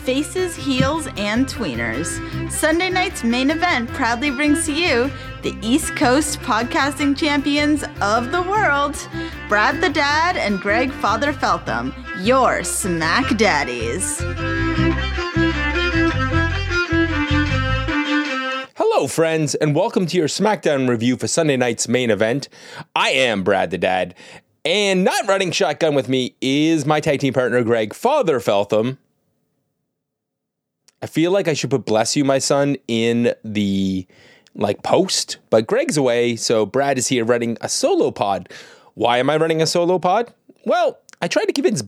faces, heels, and tweeners. Sunday night's main event proudly brings to you the East Coast podcasting champions of the world, Brad the Dad and Greg Father Feltham, your smack daddies. Hello, friends, and welcome to your SmackDown review for Sunday night's main event. I am Brad the Dad, and not running shotgun with me is my tag team partner, Greg Father Feltham. I feel like I should put bless you, my son, in the like post, but Greg's away, so Brad is here running a solo pod. Why am I running a solo pod? Well, I tried to convince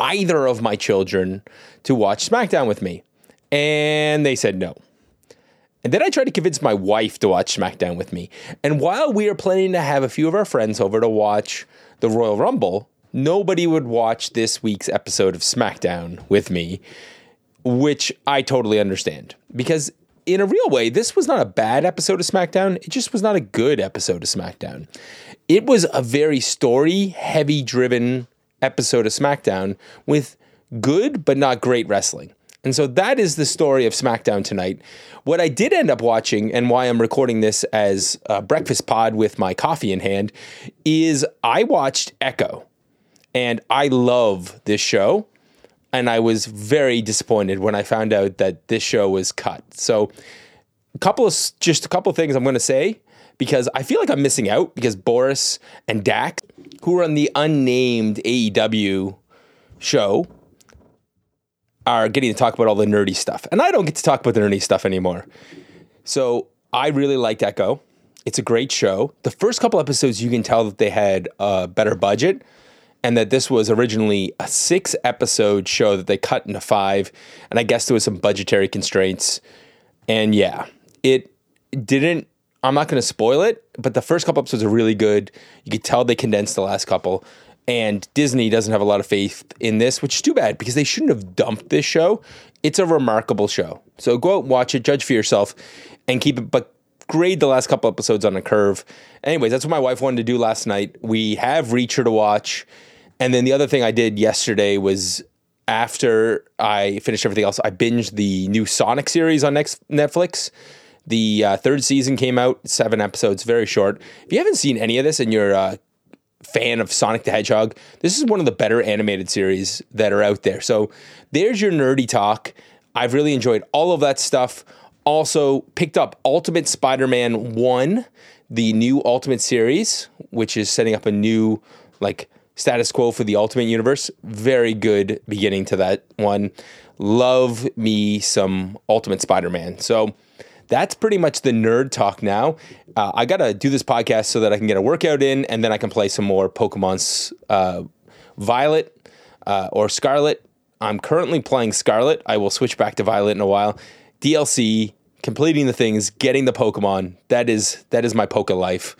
either of my children to watch SmackDown with me, and they said no. And then I tried to convince my wife to watch SmackDown with me. And while we are planning to have a few of our friends over to watch the Royal Rumble, nobody would watch this week's episode of SmackDown with me, which I totally understand. Because in a real way, this was not a bad episode of SmackDown. It just was not a good episode of SmackDown. It was a very story heavy driven episode of SmackDown with good but not great wrestling. And so that is the story of SmackDown tonight. What I did end up watching, and why I'm recording this as a breakfast pod with my coffee in hand, is I watched Echo. And I love this show. And I was very disappointed when I found out that this show was cut. So, a couple of just a couple of things I'm going to say because I feel like I'm missing out because Boris and Dak, who are on the unnamed AEW show, are getting to talk about all the nerdy stuff. And I don't get to talk about the nerdy stuff anymore. So I really liked Echo. It's a great show. The first couple episodes, you can tell that they had a better budget and that this was originally a six episode show that they cut into five. And I guess there was some budgetary constraints. And yeah, it didn't, I'm not going to spoil it, but the first couple episodes are really good. You could tell they condensed the last couple and Disney doesn't have a lot of faith in this, which is too bad because they shouldn't have dumped this show. It's a remarkable show. So go out and watch it, judge for yourself, and keep it, but grade the last couple episodes on a curve. Anyways, that's what my wife wanted to do last night. We have Reacher to watch. And then the other thing I did yesterday was after I finished everything else, I binged the new Sonic series on next Netflix. The uh, third season came out, seven episodes, very short. If you haven't seen any of this and you're a fan of Sonic the Hedgehog, this is one of the better animated series that are out there. So there's your nerdy talk. I've really enjoyed all of that stuff. Also, picked up Ultimate Spider Man 1, the new Ultimate series, which is setting up a new, like, status quo for the Ultimate Universe. Very good beginning to that one. Love me some Ultimate Spider Man. So, that's pretty much the nerd talk now. Uh, I got to do this podcast so that I can get a workout in and then I can play some more Pokemon's uh, Violet uh, or Scarlet. I'm currently playing Scarlet. I will switch back to Violet in a while. DLC, completing the things, getting the Pokemon. That is that is my Poke life.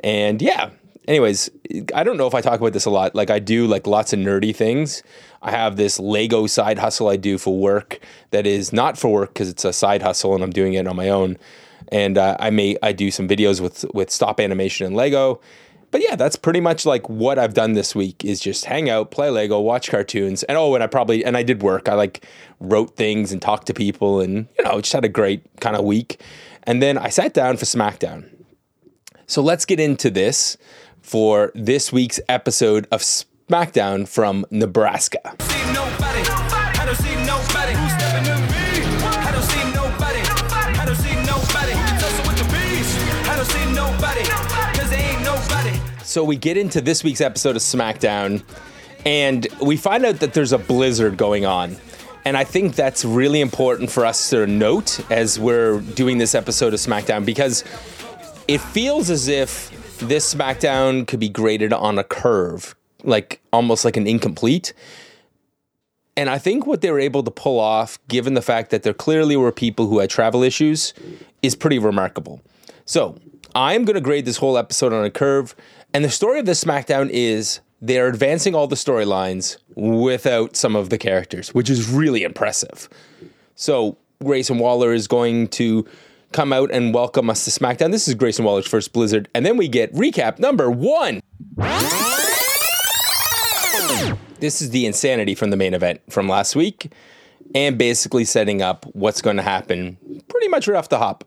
And yeah, anyways, I don't know if I talk about this a lot. Like I do like lots of nerdy things. I have this Lego side hustle I do for work that is not for work because it's a side hustle and I'm doing it on my own. And uh, I may I do some videos with with stop animation and Lego. But yeah, that's pretty much like what I've done this week is just hang out, play Lego, watch cartoons, and oh, and I probably and I did work. I like wrote things and talked to people, and you know, just had a great kind of week. And then I sat down for SmackDown. So let's get into this for this week's episode of SmackDown from Nebraska. So we get into this week's episode of SmackDown, and we find out that there's a blizzard going on. And I think that's really important for us to note as we're doing this episode of SmackDown because it feels as if this SmackDown could be graded on a curve, like almost like an incomplete. And I think what they were able to pull off, given the fact that there clearly were people who had travel issues, is pretty remarkable. So I'm going to grade this whole episode on a curve. And the story of this SmackDown is they are advancing all the storylines without some of the characters, which is really impressive. So Grayson Waller is going to come out and welcome us to SmackDown. This is Grayson Waller's first Blizzard. And then we get recap number one. This is the insanity from the main event from last week. and basically setting up what's going to happen pretty much right off the hop.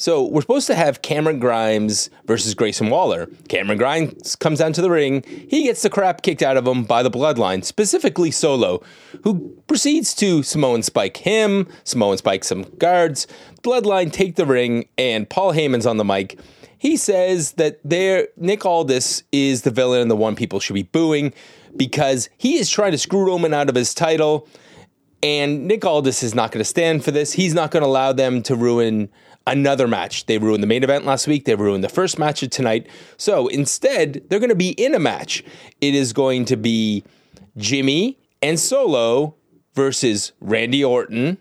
So we're supposed to have Cameron Grimes versus Grayson Waller. Cameron Grimes comes down to the ring. He gets the crap kicked out of him by the Bloodline, specifically Solo, who proceeds to Samoan Spike him, Samoan Spike some guards. Bloodline take the ring, and Paul Heyman's on the mic. He says that there Nick Aldis is the villain and the one people should be booing because he is trying to screw Roman out of his title. And Nick Aldis is not going to stand for this. He's not going to allow them to ruin another match. They ruined the main event last week. They ruined the first match of tonight. So instead, they're going to be in a match. It is going to be Jimmy and Solo versus Randy Orton,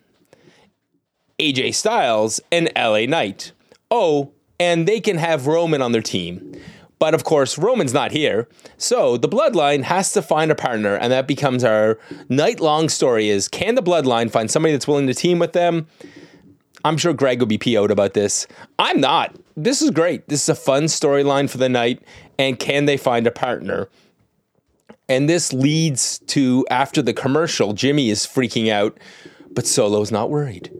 AJ Styles, and LA Knight. Oh, and they can have Roman on their team. But of course, Roman's not here. So the bloodline has to find a partner, and that becomes our night long story is can the bloodline find somebody that's willing to team with them? I'm sure Greg will be PO'd about this. I'm not. This is great. This is a fun storyline for the night. And can they find a partner? And this leads to after the commercial, Jimmy is freaking out, but Solo's not worried.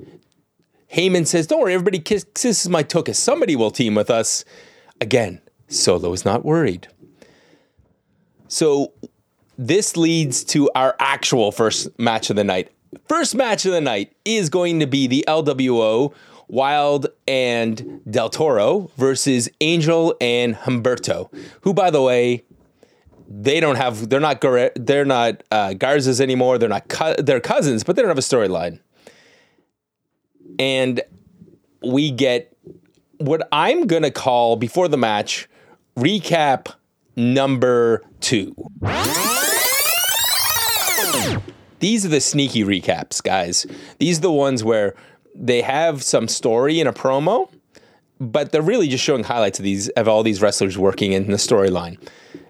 Heyman says, Don't worry, everybody kiss, kisses my tuchus. Somebody will team with us. Again, Solo is not worried. So this leads to our actual first match of the night. First match of the night is going to be the LWO Wilde and Del Toro versus Angel and Humberto, who, by the way, they don't have. They're not. They're not uh, Garzas anymore. They're not. they're cousins, but they don't have a storyline. And we get what I'm gonna call before the match recap number two. These are the sneaky recaps, guys. These are the ones where they have some story in a promo, but they're really just showing highlights of these of all these wrestlers working in the storyline.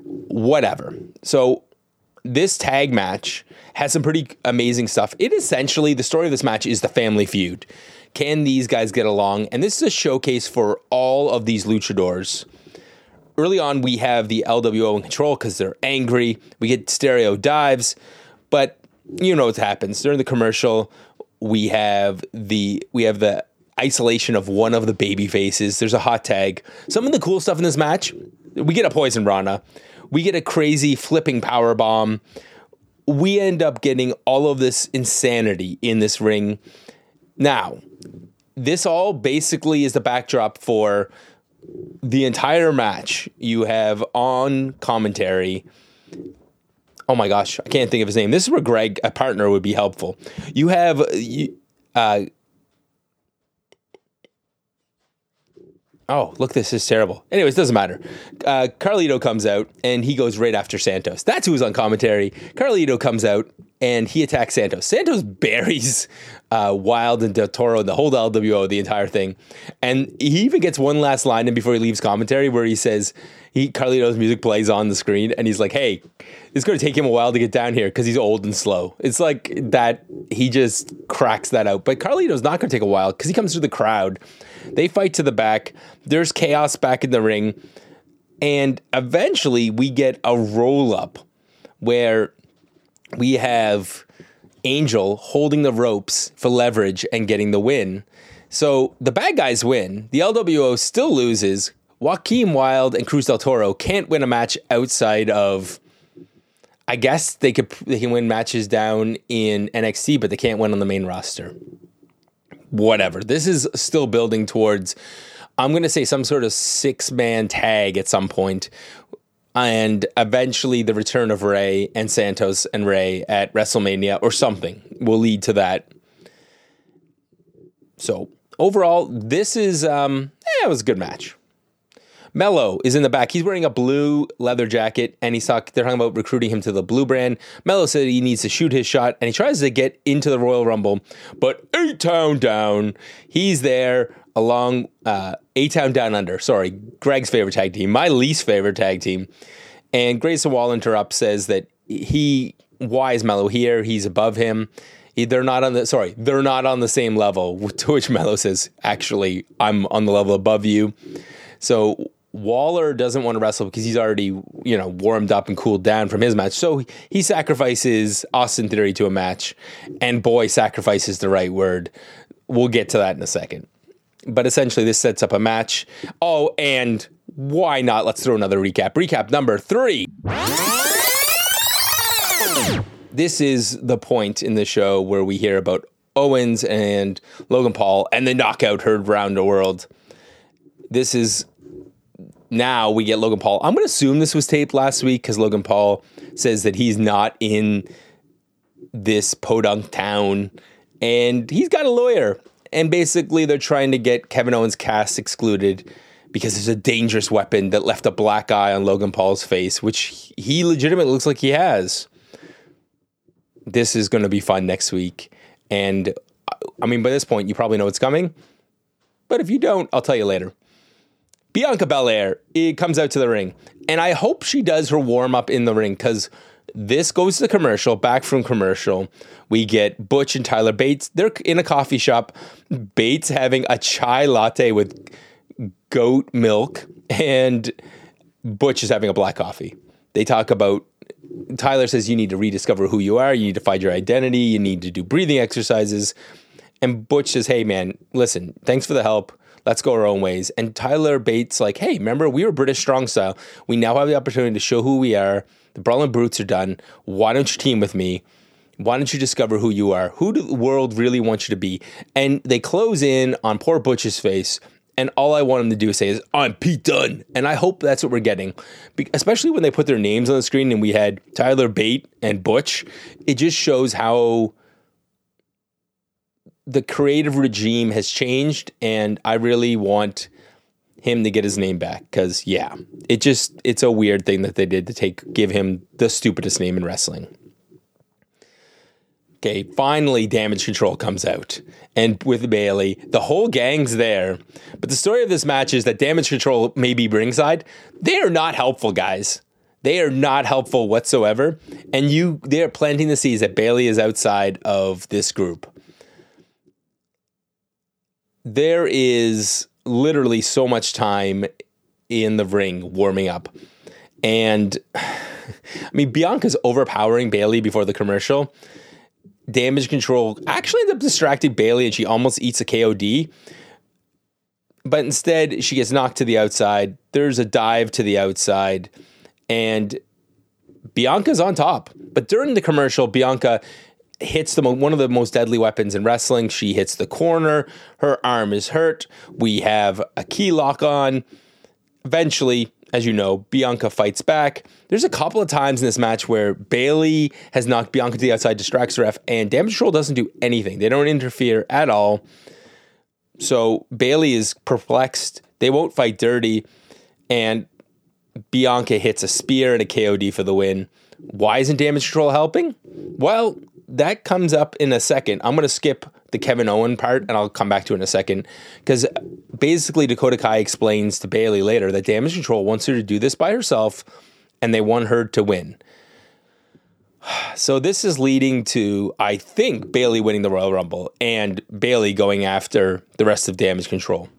Whatever. So this tag match has some pretty amazing stuff. It essentially the story of this match is the family feud. Can these guys get along? And this is a showcase for all of these luchadors. Early on, we have the LWO in control because they're angry. We get stereo dives, but you know what happens during the commercial. We have the we have the isolation of one of the baby faces. There's a hot tag. Some of the cool stuff in this match, we get a poison rana, we get a crazy flipping power bomb. We end up getting all of this insanity in this ring. Now, this all basically is the backdrop for the entire match. You have on commentary oh my gosh, I can't think of his name. This is where Greg, a partner, would be helpful. You have, you, uh, oh, look, this is terrible. Anyways, doesn't matter. Uh, Carlito comes out and he goes right after Santos. That's who's on commentary. Carlito comes out and he attacks Santos. Santos buries uh, Wilde and Del Toro and the whole LWO, the entire thing. And he even gets one last line in before he leaves commentary where he says, he Carlito's music plays on the screen and he's like, hey, it's going to take him a while to get down here because he's old and slow. It's like that, he just cracks that out. But Carlito's not going to take a while because he comes through the crowd. They fight to the back. There's chaos back in the ring. And eventually we get a roll up where we have Angel holding the ropes for leverage and getting the win. So the bad guys win. The LWO still loses. Joaquin Wilde and Cruz del Toro can't win a match outside of. I guess they could they can win matches down in NXT, but they can't win on the main roster. Whatever. This is still building towards. I'm going to say some sort of six man tag at some point and eventually the return of Ray and Santos and Ray at WrestleMania or something will lead to that. So overall, this is um, it was a good match. Melo is in the back. He's wearing a blue leather jacket, and he's talk, they're talking about recruiting him to the blue brand. Melo said he needs to shoot his shot, and he tries to get into the Royal Rumble, but A Town Down, he's there along uh, A Town Down Under. Sorry, Greg's favorite tag team, my least favorite tag team. And Grayson Wall interrupts, says that he, why is Melo here? He's above him. They're not on the, sorry, they're not on the same level. To which Melo says, actually, I'm on the level above you. So Waller doesn't want to wrestle because he's already, you know, warmed up and cooled down from his match. So he sacrifices Austin Theory to a match, and boy, sacrifice is the right word. We'll get to that in a second. But essentially, this sets up a match. Oh, and why not? Let's throw another recap. Recap number three. This is the point in the show where we hear about Owens and Logan Paul and the knockout heard around the world. This is now we get Logan Paul. I'm going to assume this was taped last week because Logan Paul says that he's not in this podunk town and he's got a lawyer. And basically, they're trying to get Kevin Owens' cast excluded because there's a dangerous weapon that left a black eye on Logan Paul's face, which he legitimately looks like he has. This is going to be fun next week. And I mean, by this point, you probably know what's coming. But if you don't, I'll tell you later. Bianca Belair it comes out to the ring, and I hope she does her warm up in the ring because this goes to the commercial. Back from commercial, we get Butch and Tyler Bates. They're in a coffee shop. Bates having a chai latte with goat milk, and Butch is having a black coffee. They talk about. Tyler says you need to rediscover who you are. You need to find your identity. You need to do breathing exercises. And Butch says, "Hey, man, listen. Thanks for the help let's go our own ways. And Tyler Bates, like, hey, remember, we were British strong style. We now have the opportunity to show who we are. The Brawling Brutes are done. Why don't you team with me? Why don't you discover who you are? Who do the world really wants you to be? And they close in on poor Butch's face. And all I want him to do is say is, I'm Pete Dunne. And I hope that's what we're getting. Be- especially when they put their names on the screen and we had Tyler Bate and Butch. It just shows how the creative regime has changed, and I really want him to get his name back because yeah, it just it's a weird thing that they did to take give him the stupidest name in wrestling. Okay, finally, Damage Control comes out, and with Bayley, the whole gang's there. But the story of this match is that Damage Control may be ringside. They are not helpful, guys. They are not helpful whatsoever, and you they are planting the seeds that Bayley is outside of this group there is literally so much time in the ring warming up. And I mean, Bianca's overpowering Bayley before the commercial. Damage control actually ends up distracting Bayley and she almost eats a KOD. But instead, she gets knocked to the outside. There's a dive to the outside, and Bianca's on top. But during the commercial, Bianca hits the one of the most deadly weapons in wrestling. She hits the corner. Her arm is hurt. We have a key lock on. Eventually, as you know, Bianca fights back. There's a couple of times in this match where Bayley has knocked Bianca to the outside, distracts the ref, and Damage Control doesn't do anything. They don't interfere at all. So Bayley is perplexed. They won't fight dirty, and Bianca hits a spear and a KOD for the win. Why isn't Damage Control helping? Well, that comes up in a second. I'm going to skip the Kevin Owen part and I'll come back to it in a second because basically Dakota Kai explains to Bayley later that Damage Control wants her to do this by herself and they want her to win. So this is leading to I think Bayley winning the Royal Rumble and Bayley going after the rest of Damage Control.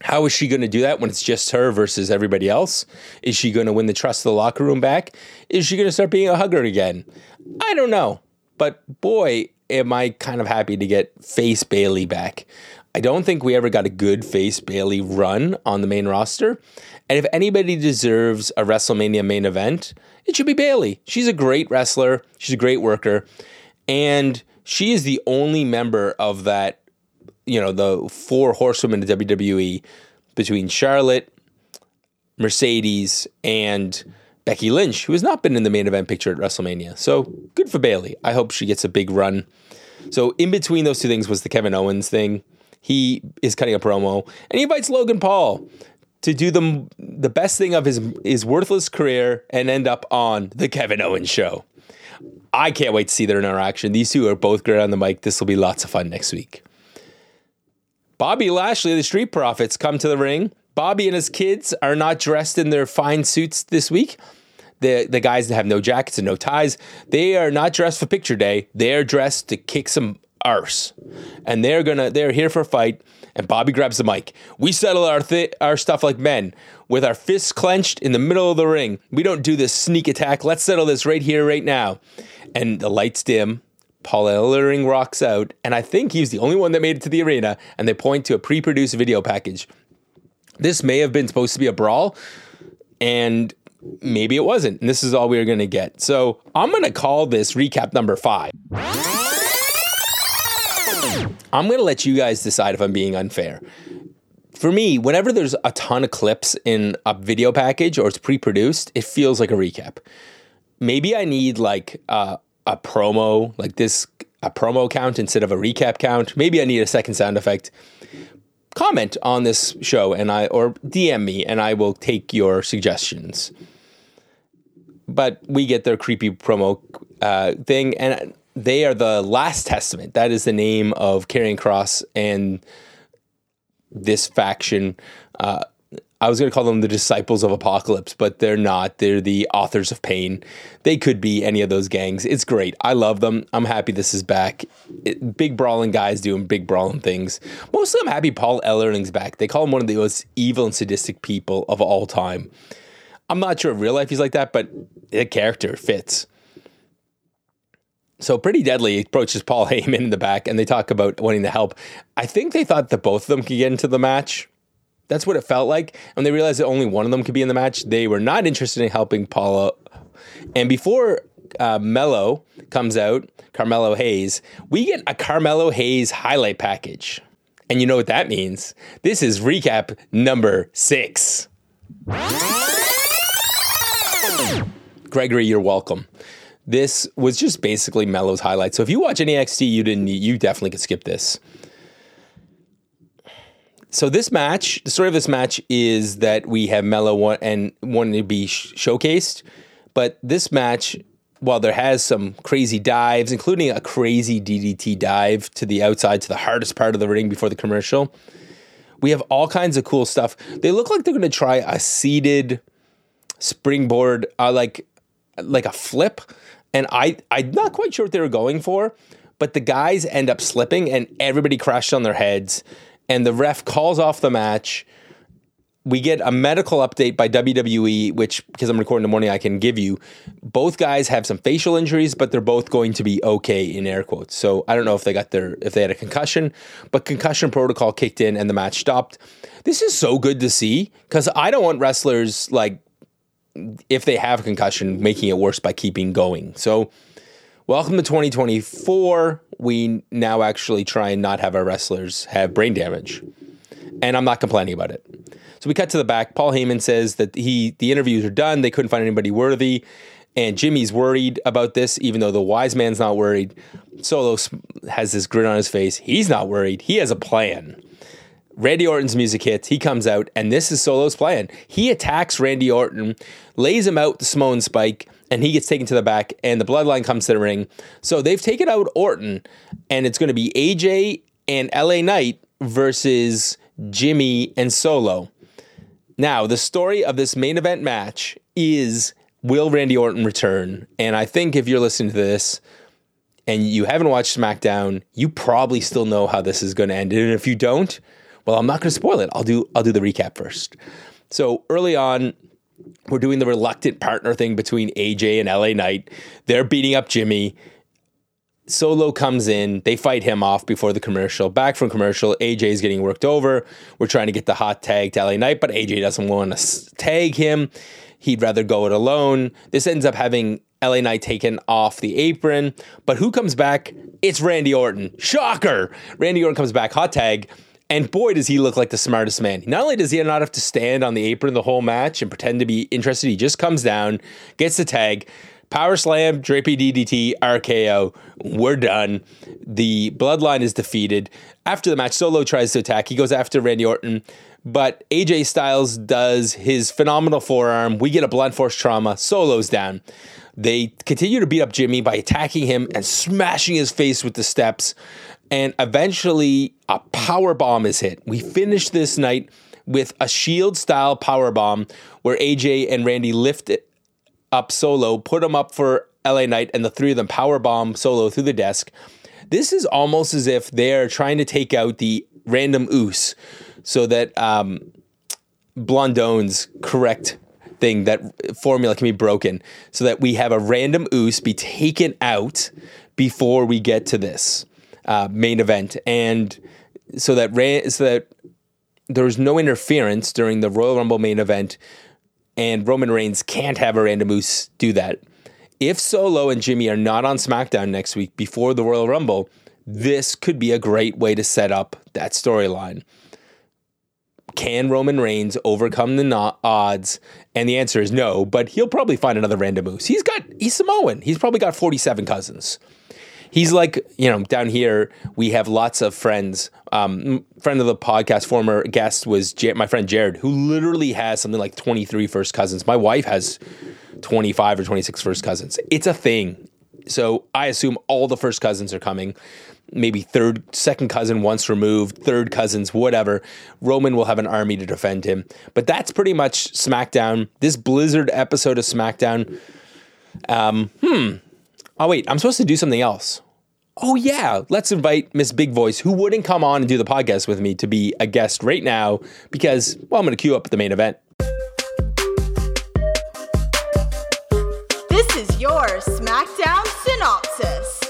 How is she going to do that when it's just her versus everybody else? Is she going to win the trust of the locker room back? Is she going to start being a hugger again? I don't know. But boy, am I kind of happy to get Face Bayley back. I don't think we ever got a good Face Bayley run on the main roster. And if anybody deserves a WrestleMania main event, it should be Bayley. She's a great wrestler, she's a great worker, and she is the only member of that, you know, the four horsewomen of WWE between Charlotte, Mercedes, and Becky Lynch, who has not been in the main event picture at WrestleMania. So good for Bayley. I hope she gets a big run. So in between those two things was the Kevin Owens thing. He is cutting a promo and he invites Logan Paul to do the the best thing of his his worthless career and end up on the Kevin Owens show. I can't wait to see their interaction. These two are both great on the mic. This will be lots of fun next week. Bobby Lashley, the Street Profits, come to the ring. Bobby and his kids are not dressed in their fine suits this week. The, the guys that have no jackets and no ties, they are not dressed for picture day. They are dressed to kick some arse. And they're gonna they're here for a fight. And Bobby grabs the mic. We settle our th- our stuff like men, with our fists clenched in the middle of the ring. We don't do this sneak attack. Let's settle this right here, right now. And the lights dim. Paul Ellering rocks out, and I think he's the only one that made it to the arena. And they point to a pre-produced video package. This may have been supposed to be a brawl, and maybe it wasn't. And this is all we are going to get. So I'm going to call this recap number five. I'm going to let you guys decide if I'm being unfair. For me, whenever there's a ton of clips in a video package or it's pre produced, it feels like a recap. Maybe I need like a promo, like this, a promo count instead of a recap count. Maybe I need a second sound effect. Comment on this show and I, or DM me and I will take your suggestions. But we get their creepy promo uh, thing. And they are the last testament. That is the name of Karrion Kross and this faction. Uh, I was going to call them the disciples of apocalypse, but they're not. They're the authors of pain. They could be any of those gangs. It's great. I love them. I'm happy this is back. It, big brawling guys doing big brawling things. Mostly, I'm happy Paul Ellering's back. They call him one of the most evil and sadistic people of all time. I'm not sure in real life he's like that, but the character fits. So pretty deadly approaches Paul Heyman in the back, and they talk about wanting to help. I think they thought that both of them could get into the match. That's what it felt like. And they realized that only one of them could be in the match. They were not interested in helping Paula. And before uh, Melo comes out, Carmelo Hayes, we get a Carmelo Hayes highlight package. And you know what that means? This is recap number six. Gregory, you're welcome. This was just basically Melo's highlight. So if you watch NXT, you didn't you definitely could skip this. So this match, the story of this match is that we have Melo and wanting to be sh- showcased, but this match, while there has some crazy dives, including a crazy DDT dive to the outside to the hardest part of the ring before the commercial, we have all kinds of cool stuff. They look like they're going to try a seated springboard, uh, like like a flip and I I'm not quite sure what they were going for, but the guys end up slipping and everybody crashed on their heads, and the ref calls off the match. We get a medical update by WWE, which because I'm recording in the morning, I can give you. Both guys have some facial injuries, but they're both going to be okay in air quotes. So I don't know if they got their if they had a concussion, but concussion protocol kicked in and the match stopped. This is so good to see because I don't want wrestlers like if they have a concussion, making it worse by keeping going. So, welcome to 2024. We now actually try and not have our wrestlers have brain damage. And I'm not complaining about it. So we cut to the back. Paul Heyman says that he the interviews are done. They couldn't find anybody worthy. And Jimmy's worried about this, even though the wise man's not worried. Solo has this grin on his face. He's not worried. He has a plan. Randy Orton's music hits. He comes out, and this is Solo's plan. He attacks Randy Orton, lays him out the Samoan spike, and he gets taken to the back, and the bloodline comes to the ring. So they've taken out Orton, and it's going to be AJ and LA Knight versus Jimmy and Solo. Now, the story of this main event match is will Randy Orton return? And I think if you're listening to this, and you haven't watched SmackDown, you probably still know how this is going to end. And if you don't, well, I'm not going to spoil it. I'll do I'll do the recap first. So early on, we're doing the reluctant partner thing between AJ and LA Knight. They're beating up Jimmy. Solo comes in, they fight him off before the commercial. Back from commercial, AJ is getting worked over. We're trying to get the hot tag to LA Knight, but AJ doesn't want to tag him. He'd rather go it alone. This ends up having LA Knight taken off the apron. But who comes back? It's Randy Orton. Shocker! Randy Orton comes back, hot tag. And boy, does he look like the smartest man. Not only does he not have to stand on the apron the whole match and pretend to be interested, he just comes down, gets the tag, power slam, drapey DDT, RKO. We're done. The bloodline is defeated. After the match, Solo tries to attack. He goes after Randy Orton, but AJ Styles does his phenomenal forearm. We get a blunt force trauma. Solo's down. They continue to beat up Jimmy by attacking him and smashing his face with the steps and eventually a power bomb is hit. We finish this night with a shield style power bomb where AJ and Randy lift it up solo, put him up for LA Knight, and the three of them power bomb solo through the desk. This is almost as if they're trying to take out the random oos so that um, Blondone's correct thing that formula can be broken so that we have a random oos be taken out before we get to this uh, main event and so that ran, so that there's no interference during the Royal Rumble main event and Roman Reigns can't have a random moose do that. If Solo and Jimmy are not on SmackDown next week before the Royal Rumble, this could be a great way to set up that storyline. Can Roman Reigns overcome the odds? And the answer is no, but he'll probably find another random moose. He's got he's Samoan. He's probably got 47 cousins. He's like, you know, down here we have lots of friends. Um, friend of the podcast, former guest was J- my friend Jared, who literally has something like 23 first cousins. My wife has 25 or 26 first cousins. It's a thing. So I assume all the first cousins are coming. Maybe third, second cousin once removed, third cousins, whatever. Roman will have an army to defend him. But that's pretty much SmackDown. This Blizzard episode of SmackDown. Um, hmm. Oh, wait, I'm supposed to do something else. Oh, yeah, let's invite Miss Big Voice, who wouldn't come on and do the podcast with me, to be a guest right now because, well, I'm going to queue up the main event. This is your SmackDown synopsis.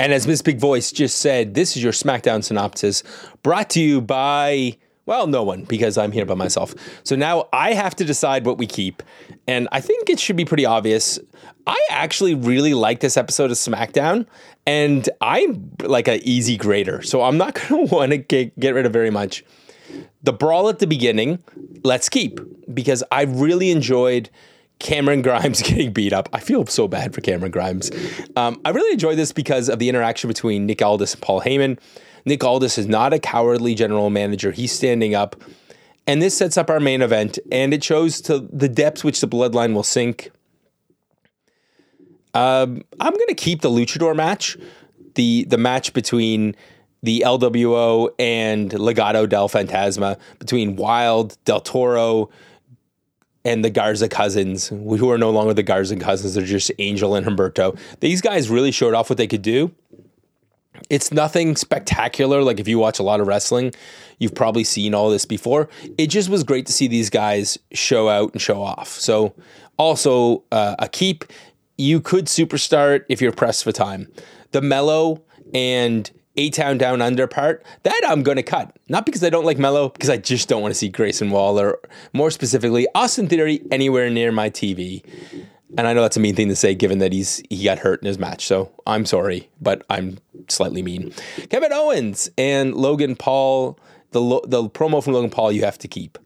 And as Miss Big Voice just said, this is your SmackDown synopsis brought to you by, well, no one, because I'm here by myself. So now I have to decide what we keep. And I think it should be pretty obvious. I actually really like this episode of SmackDown, and I'm like an easy grader. So I'm not going to want to get, get rid of very much. The brawl at the beginning, let's keep, because I really enjoyed Cameron Grimes getting beat up. I feel so bad for Cameron Grimes. Um, I really enjoyed this because of the interaction between Nick Aldis and Paul Heyman. Nick Aldis is not a cowardly general manager. He's standing up. And this sets up our main event, and it shows to the depths which the bloodline will sink. Um, I'm going to keep the luchador match, the the match between the LWO and Legado del Fantasma, between Wilde, Del Toro, and the Garza cousins, who are no longer the Garza cousins, they're just Angel and Humberto. These guys really showed off what they could do. It's nothing spectacular. Like if you watch a lot of wrestling, you've probably seen all this before. It just was great to see these guys show out and show off. So, also uh, a keep. You could superstar it if you're pressed for time. The Melo and A Town Down Under part, that I'm going to cut. Not because I don't like Melo, because I just don't want to see Grayson Waller, more specifically, Austin Theory anywhere near my TV. And I know that's a mean thing to say given that he's he got hurt in his match. So I'm sorry, but I'm slightly mean. Kevin Owens and Logan Paul, the the promo from Logan Paul you have to keep.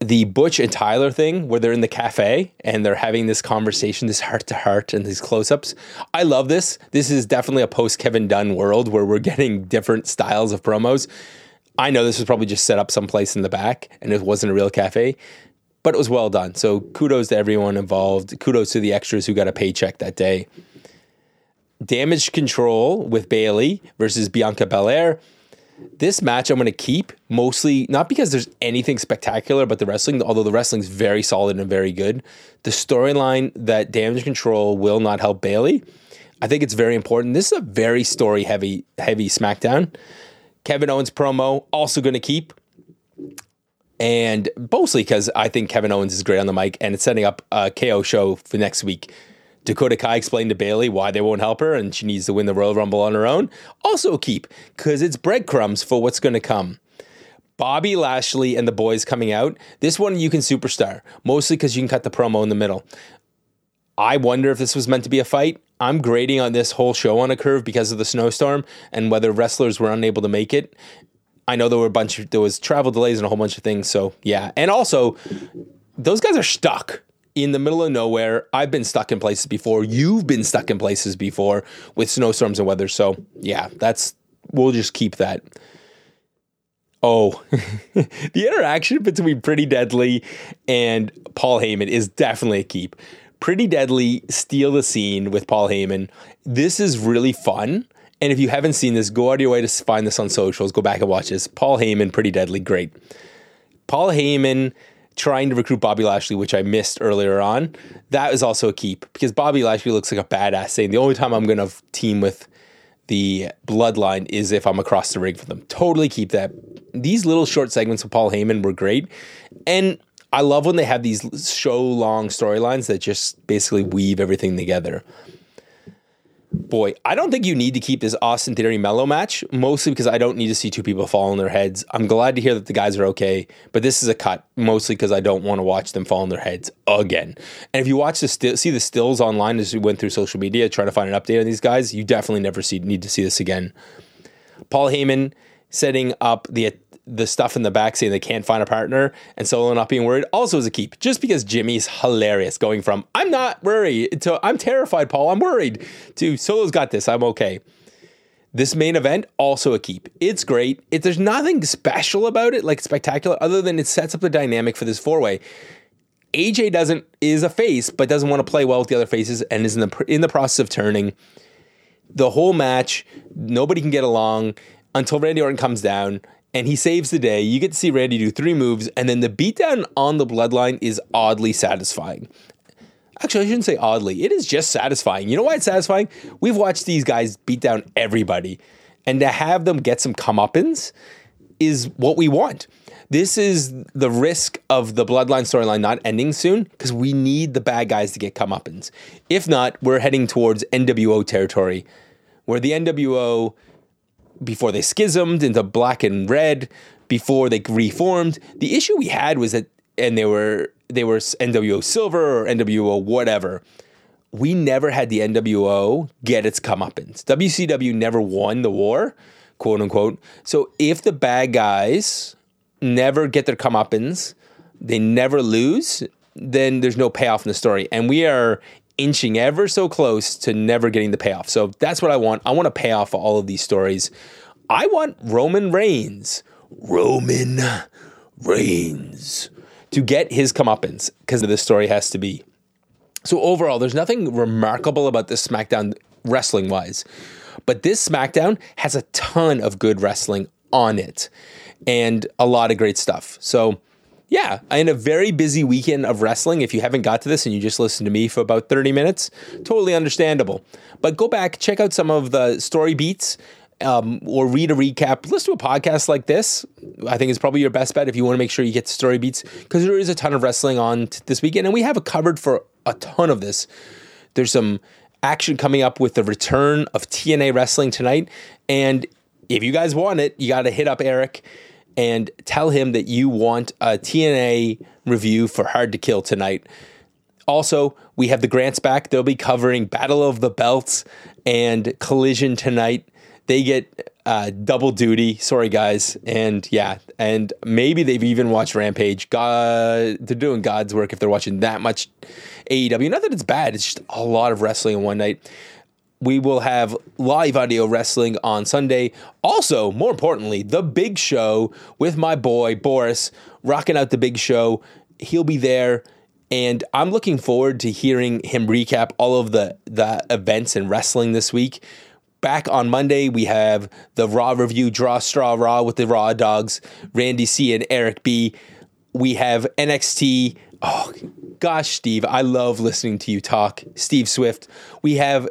The Butch and Tyler thing where they're in the cafe and they're having this conversation, this heart to heart and these close-ups. I love this. This is definitely a post Kevin Dunn world where we're getting different styles of promos. I know this was probably just set up someplace in the back and it wasn't a real cafe but it was well done. So kudos to everyone involved. Kudos to the extras who got a paycheck that day. Damage control with Bayley versus Bianca Belair. This match I'm going to keep mostly not because there's anything spectacular about the wrestling, although the wrestling's very solid and very good. The storyline that Damage Control will not help Bayley, I think it's very important. This is a very story heavy heavy SmackDown. Kevin Owens promo also going to keep and mostly because I think Kevin Owens is great on the mic, and it's setting up a KO show for next week. Dakota Kai explained to Bayley why they won't help her, and she needs to win the Royal Rumble on her own. Also, keep because it's breadcrumbs for what's going to come. Bobby Lashley and the boys coming out. This one you can superstar, mostly because you can cut the promo in the middle. I wonder if this was meant to be a fight. I'm grading on this whole show on a curve because of the snowstorm and whether wrestlers were unable to make it. I know there were a bunch of, there was travel delays and a whole bunch of things. So yeah. And also those guys are stuck in the middle of nowhere. I've been stuck in places before. You've been stuck in places before with snowstorms and weather. So yeah, that's, we'll just keep that. Oh, the interaction between Pretty Deadly and Paul Heyman is definitely a keep. Pretty Deadly steal the scene with Paul Heyman. This is really fun. And if you haven't seen this, go out of your way to find this on socials. Go back and watch this. Paul Heyman, pretty deadly, great. Paul Heyman trying to recruit Bobby Lashley, which I missed earlier on, that is also a keep because Bobby Lashley looks like a badass saying the only time I'm going to team with the bloodline is if I'm across the ring for them. Totally keep that. These little short segments of Paul Heyman were great. And I love when they have these show long storylines that just basically weave everything together boy, I don't think you need to keep this Austin Theory Melo match, mostly because I don't need to see two people fall on their heads. I'm glad to hear that the guys are okay, but this is a cut, mostly because I don't want to watch them fall on their heads again. And if you watch the sti- see the stills online as we went through social media trying to find an update on these guys, you definitely never see need to see this again. Paul Heyman setting up the the stuff in the back saying they can't find a partner and Solo not being worried also is a keep. Just because Jimmy's hilarious going from I'm not worried to I'm terrified, Paul, I'm worried to Solo's got this, I'm okay. This main event also a keep. It's great. It, there's nothing special about it, like spectacular, other than it sets up the dynamic for this four way. AJ doesn't is a face, but doesn't want to play well with the other faces, and is in the in the process of turning. The whole match, nobody can get along until Randy Orton comes down and he saves the day. You get to see Randy do three moves, and then the beatdown on the bloodline is oddly satisfying. Actually, I shouldn't say oddly. It is just satisfying. You know why it's satisfying? We've watched these guys beat down everybody, and to have them get some comeuppance is what we want. This is the risk of the bloodline storyline not ending soon because we need the bad guys to get comeuppance. If not, we're heading towards NWO territory, where the NWO before they schismed into black and red, before they reformed. The issue we had was that, and they were they were NWO Silver or NWO whatever. We never had the NWO get its comeuppance. WCW never won the war, quote unquote. So if the bad guys never get their comeuppance, they never lose, then there's no payoff in the story. And we are inching ever so close to never getting the payoff. So that's what I want. I want a payoff for all of these stories. I want Roman Reigns, Roman Reigns, to get his comeuppance because this story has to be. So overall, there's nothing remarkable about this SmackDown wrestling wise, but this SmackDown has a ton of good wrestling on it and a lot of great stuff. So yeah, in a very busy weekend of wrestling, if you haven't got to this and you just listened to me for about 30 minutes, totally understandable. But go back, check out some of the story beats. Um, or read a recap, listen to a podcast like this. I think is probably your best bet if you want to make sure you get the story beats because there is a ton of wrestling on t- this weekend, and we have it covered for a ton of this. There's some action coming up with the return of TNA wrestling tonight, and if you guys want it, you got to hit up Eric and tell him that you want a TNA review for Hard to Kill tonight. Also, we have the Grants back. They'll be covering Battle of the Belts and Collision tonight. They get uh, double duty. Sorry, guys. And yeah, and maybe they've even watched Rampage. God, they're doing God's work if they're watching that much AEW. Not that it's bad, it's just a lot of wrestling in one night we will have live audio wrestling on Sunday. Also, more importantly, the big show with my boy Boris rocking out the big show. He'll be there. And I'm looking forward to hearing him recap all of the, the events and wrestling this week. Back on Monday, we have the Raw review, Draw Straw Raw with the Raw Dogs, Randy C. and Eric B. We have NXT. Oh, gosh, Steve, I love listening to you talk. Steve Swift. We have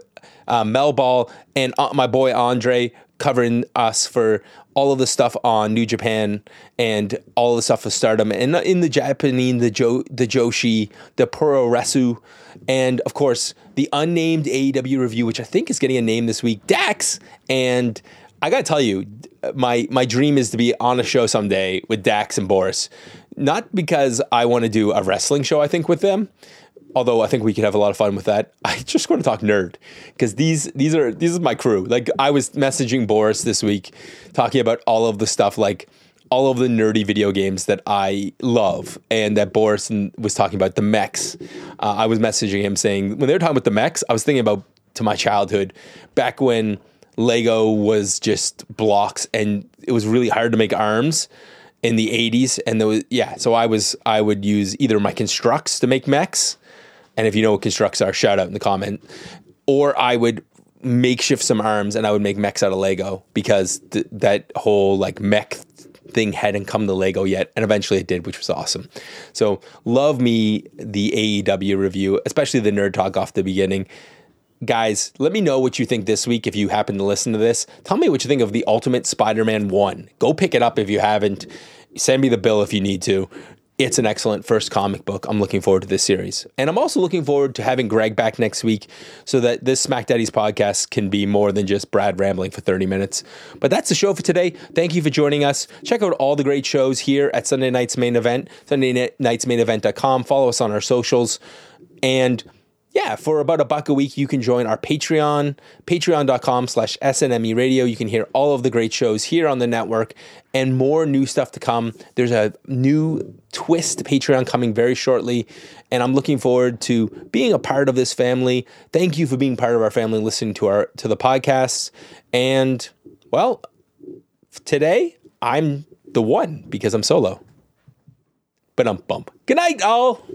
uh, Mel Ball, and uh, my boy Andre covering us for all of the stuff on New Japan and all of the stuff with Stardom and in the Japanese, the Jo the Joshi, the Puroresu, and of course the unnamed AEW review, which I think is getting a name this week, Dax. And I gotta tell you, my my dream is to be on a show someday with Dax and Boris. Not because I want to do a wrestling show, I think, with them, although I think we could have a lot of fun with that. I just want to talk nerd because these these are these is my crew. Like I was messaging Boris this week, talking about all of the stuff like all of the nerdy video games that I love, and that Boris was talking about the mechs. Uh, I was messaging him saying when they were talking about the mechs, I was thinking about to my childhood back when Lego was just blocks and it was really hard to make arms in the 80s and there was yeah so i was i would use either my Construx to make mechs and if you know what Construx are, shout out in the comment. Or I would makeshift some arms and I would make mechs out of Lego because th- that whole like mech thing hadn't come to Lego yet, and eventually it did, which was awesome. So love me the AEW review, especially the nerd talk off the beginning. Guys, let me know what you think this week if you happen to listen to this. Tell me what you think of the Ultimate Spider-Man 1. Go pick it up if you haven't. Send me the bill if you need to it's an excellent first comic book. I'm looking forward to this series. And I'm also looking forward to having Greg back next week so that this Smack Daddies podcast can be more than just Brad rambling for 30 minutes. But that's the show for today. Thank you for joining us. Check out all the great shows here at Sunday Night's Main Event, Sunday Night's Main Event.com. Follow us on our socials. And yeah, for about a buck a week, you can join our Patreon, patreon.com slash SNME radio. You can hear all of the great shows here on the network and more new stuff to come. There's a new twist Patreon coming very shortly, and I'm looking forward to being a part of this family. Thank you for being part of our family, listening to our to the podcasts. And well, today I'm the one because I'm solo. But I'm bump. Good night, all.